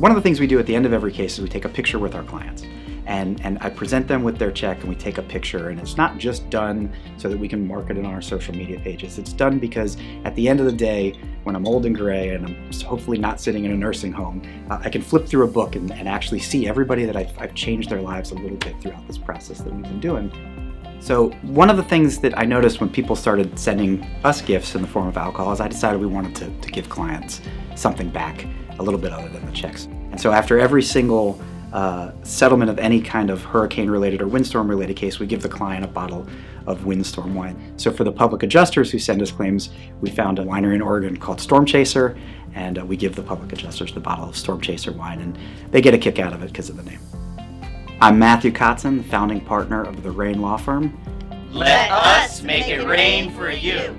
one of the things we do at the end of every case is we take a picture with our clients. And, and I present them with their check and we take a picture. And it's not just done so that we can market it on our social media pages. It's done because at the end of the day, when I'm old and gray and I'm hopefully not sitting in a nursing home, uh, I can flip through a book and, and actually see everybody that I've, I've changed their lives a little bit throughout this process that we've been doing. So, one of the things that I noticed when people started sending us gifts in the form of alcohol is I decided we wanted to, to give clients something back, a little bit other than the checks. And so, after every single uh, settlement of any kind of hurricane related or windstorm related case, we give the client a bottle of windstorm wine. So, for the public adjusters who send us claims, we found a winery in Oregon called Storm Chaser, and uh, we give the public adjusters the bottle of Storm Chaser wine, and they get a kick out of it because of the name. I'm Matthew Kotzen, founding partner of the Rain Law Firm. Let us make it rain for you.